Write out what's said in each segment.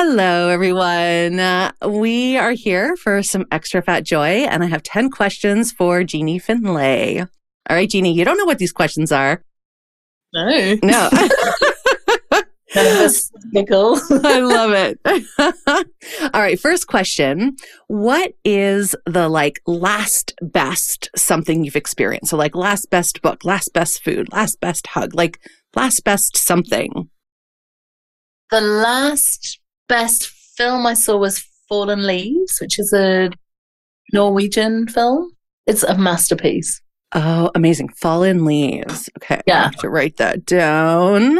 Hello, everyone. Uh, we are here for some extra fat joy, and I have 10 questions for Jeanie Finlay. All right, Jeanie, you don't know what these questions are. No. No. Nervous giggle. I love it. All right, first question. What is the like last best something you've experienced? So, like last best book, last best food, last best hug, like last best something. The last best film I saw was Fallen Leaves, which is a Norwegian film. It's a masterpiece. Oh, amazing. Fallen leaves. Okay. Yeah. I have to write that down.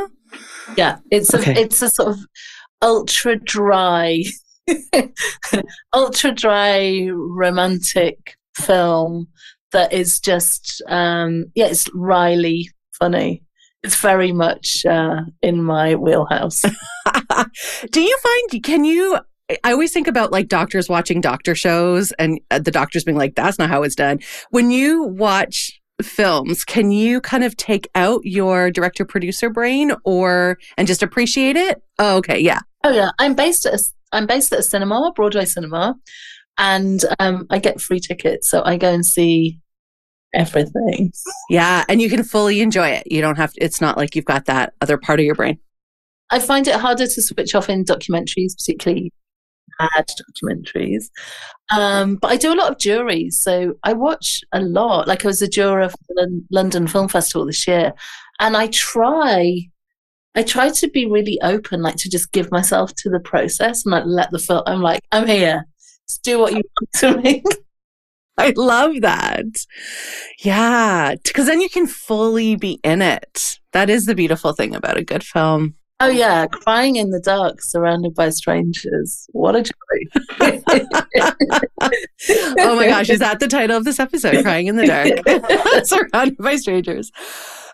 Yeah, it's a Okay. it's a sort of ultra dry, ultra dry romantic film that is just um yeah, it's wryly funny. It's very much uh, in my wheelhouse. Do you find, can you, I always think about like doctors watching doctor shows and uh, the doctors being like, that's not how it's done. When you watch films, can you kind of take out your director producer brain or, and just appreciate it? Oh, okay. Yeah. Oh yeah, I'm based at a, I'm based at a cinema, Broadway cinema, and um, I get free tickets, so I go and see everything. Yeah. And you can fully enjoy it. You don't have to, it's not like you've got that other part of your brain. I find it harder to switch off in documentaries, particularly bad documentaries. Um, but I do a lot of juries, so I watch a lot. Like I was a juror for the London Film Festival this year, and I try. I try to be really open, like to just give myself to the process and like let the film. I'm like, I'm here. Just do what you want to me. I love that. Yeah. Cause then you can fully be in it. That is the beautiful thing about a good film. Oh yeah, crying in the dark, surrounded by strangers. What a joy! oh my gosh, is that the title of this episode? Crying in the dark, surrounded by strangers.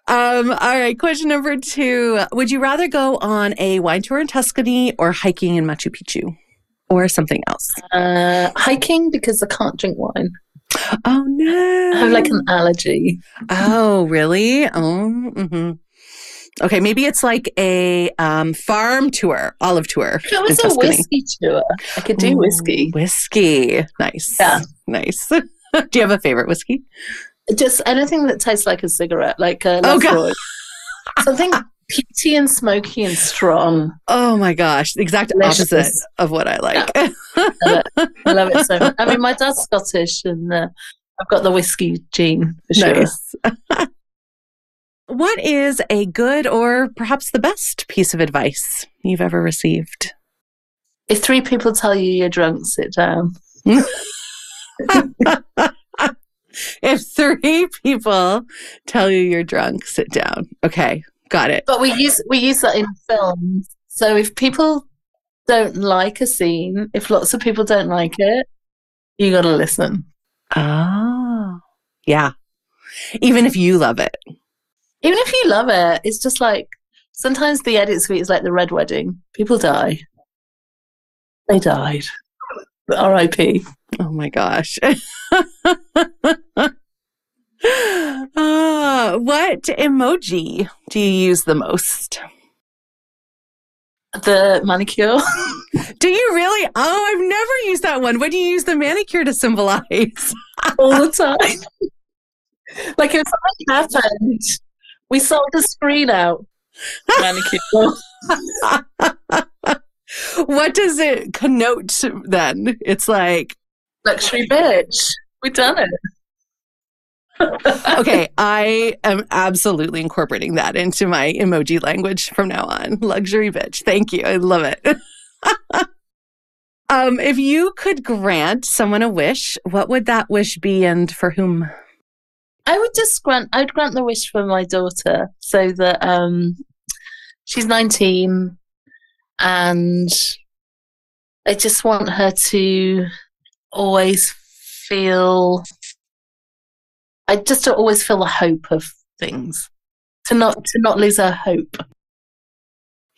Um, all right, question number two. Would you rather go on a wine tour in Tuscany or hiking in Machu Picchu? Or something else? Uh, hiking because I can't drink wine. Oh no. I have like an allergy. Oh, really? Oh, hmm Okay, maybe it's like a um, farm tour, olive tour. If it was a whiskey tour, I could do Ooh, whiskey. Whiskey. Nice. Yeah. Nice. do you have a favorite whiskey? Just anything that tastes like a cigarette, like a Oh, God. Something peaty and smoky and strong. Oh my gosh, the exact Delicious. opposite of what I like. I love it so much. I mean, my dad's Scottish and uh, I've got the whiskey gene for sure. nice. what is a good or perhaps the best piece of advice you've ever received? If three people tell you you're drunk, sit down. If three people tell you you're drunk, sit down. Okay, got it. But we use we use that in films. So if people don't like a scene, if lots of people don't like it, you got to listen. Oh, yeah. Even if you love it. Even if you love it, it's just like sometimes the edit suite is like the red wedding. People die. They died. R.I.P. Oh my gosh. Ah, what emoji do you use the most? The manicure. Do you really? Oh, I've never used that one. What do you use the manicure to symbolize? all the time. like if something happened, we sold the screen out. What does it connote then? It's like, Luxury bitch. We done it. okay, I am absolutely incorporating that into my emoji language from now on. Luxury bitch. Thank you. I love it. um, if you could grant someone a wish, what would that wish be and for whom? I would just grant I would grant the wish for my daughter so that um she's 19 and I just want her to always feel I just to always feel the hope of things. To not to not lose her hope.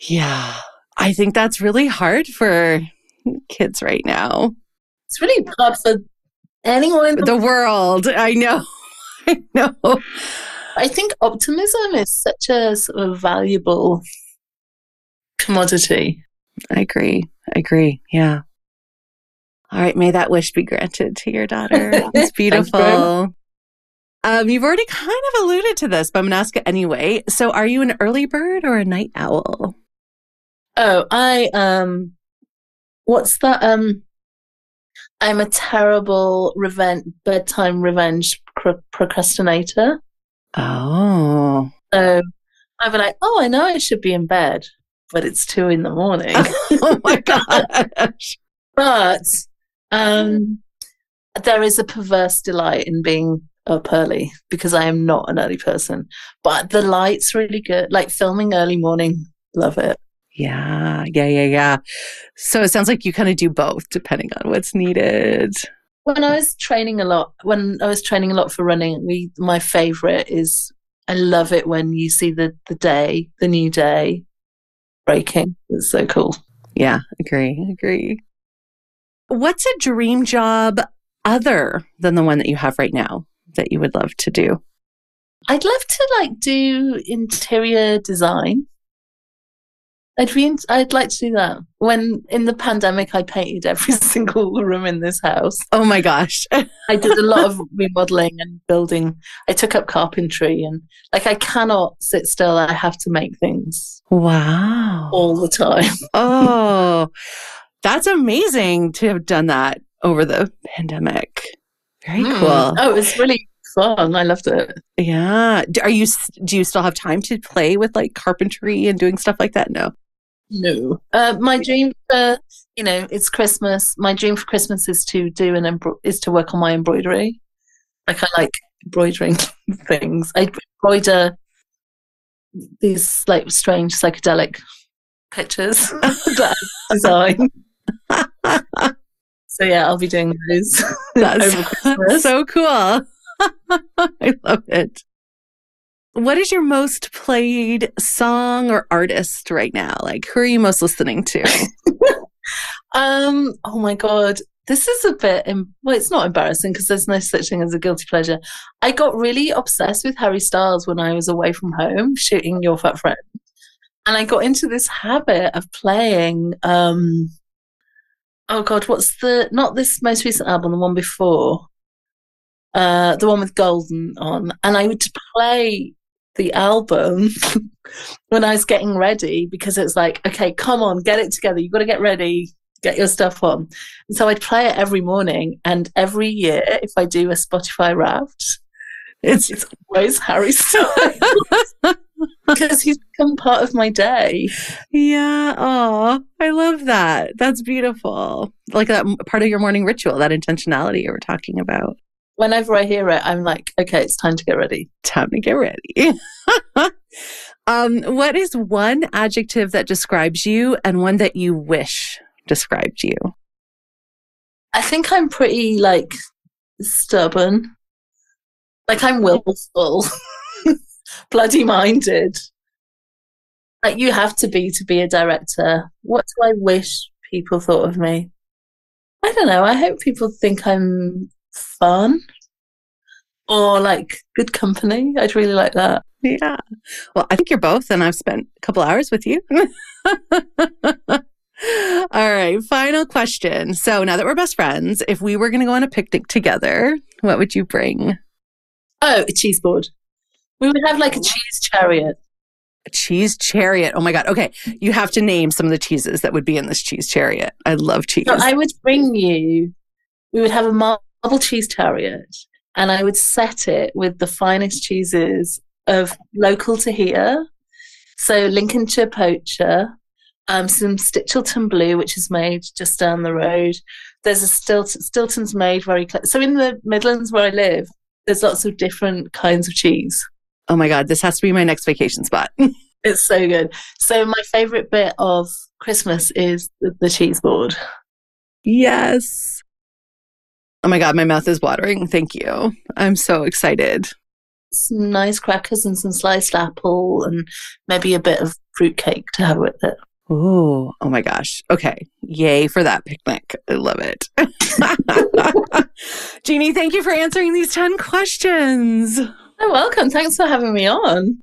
Yeah, I think that's really hard for kids right now. It's really hard for anyone in the The world. I know. I know. I think optimism is such a sort of valuable commodity. I agree. I agree. Yeah. All right. May that wish be granted to your daughter. It's beautiful. Um, you've already kind of alluded to this, but I'm going to ask it anyway. So, are you an early bird or a night owl? Oh, I um, what's that? Um, I'm a terrible revenge bedtime revenge procrastinator. Oh, so I'd be like, oh, I know I should be in bed, but it's two in the morning. oh my gosh! but um, there is a perverse delight in being up early because I am not an early person. But the light's really good. Like filming early morning, love it. Yeah, yeah, yeah, yeah. So it sounds like you kind of do both depending on what's needed. When I was training a lot, when I was training a lot for running, we my favorite is I love it when you see the the day, the new day breaking. It's so cool. Yeah, agree, agree. What's a dream job other than the one that you have right now that you would love to do? I'd love to like do interior design. I'd be, I'd like to do that. When in the pandemic, I painted every single room in this house. Oh my gosh! I did a lot of remodeling and building. I took up carpentry and like I cannot sit still. I have to make things. Wow! All the time. oh, that's amazing to have done that over the pandemic. Very mm. cool. Oh, it was really fun. I loved it. Yeah. Are you? Do you still have time to play with like carpentry and doing stuff like that? No. No. Uh, my dream for you know it's Christmas. My dream for Christmas is to do an embro- is to work on my embroidery. Like I like embroidering things. I embroider these like strange psychedelic pictures that I design. so yeah, I'll be doing those. That's so cool. I love it. What is your most played song or artist right now? Like, who are you most listening to? um, oh my god, this is a bit. Well, it's not embarrassing because there's no such thing as a guilty pleasure. I got really obsessed with Harry Styles when I was away from home shooting Your Fat Friend, and I got into this habit of playing. Um, oh god, what's the not this most recent album, the one before, uh, the one with Golden on, and I would play the album when I was getting ready because it's like, okay, come on, get it together. You've got to get ready, get your stuff on. And so I'd play it every morning. And every year, if I do a Spotify Wrapped, it's, it's always Harry Styles because he's become part of my day. Yeah. Oh, I love that. That's beautiful. Like that part of your morning ritual, that intentionality you were talking about whenever I hear it, I'm like, okay, it's time to get ready. Time to get ready. um, what is one adjective that describes you and one that you wish described you? I think I'm pretty like stubborn. Like I'm willful, bloody minded. Like you have to be to be a director. What do I wish people thought of me? I don't know. I hope people think I'm fun or like good company. I'd really like that. Yeah. Well, I think you're both, and I've spent a couple hours with you. All right. Final question. So now that we're best friends, if we were going to go on a picnic together, what would you bring? Oh, a cheese board. We would have like a cheese chariot. A cheese chariot. Oh my God. Okay. You have to name some of the cheeses that would be in this cheese chariot. I love cheese. So I would bring you, we would have a marble cheese chariot and I would set it with the finest cheeses of local to here. So Lincolnshire poacher, um, some Stichelton blue, which is made just down the road. There's a Stilton, Stilton's made very close. So in the Midlands where I live, there's lots of different kinds of cheese. Oh my God, this has to be my next vacation spot. it's so good. So my favorite bit of Christmas is the, the cheese board. Yes. Oh my God, my mouth is watering. Thank you. I'm so excited. Some nice crackers and some sliced apple and maybe a bit of fruitcake to have with it. Oh, oh my gosh. Okay. Yay for that picnic. I love it. Jeanie, thank you for answering these 10 questions. You're welcome. Thanks for having me on.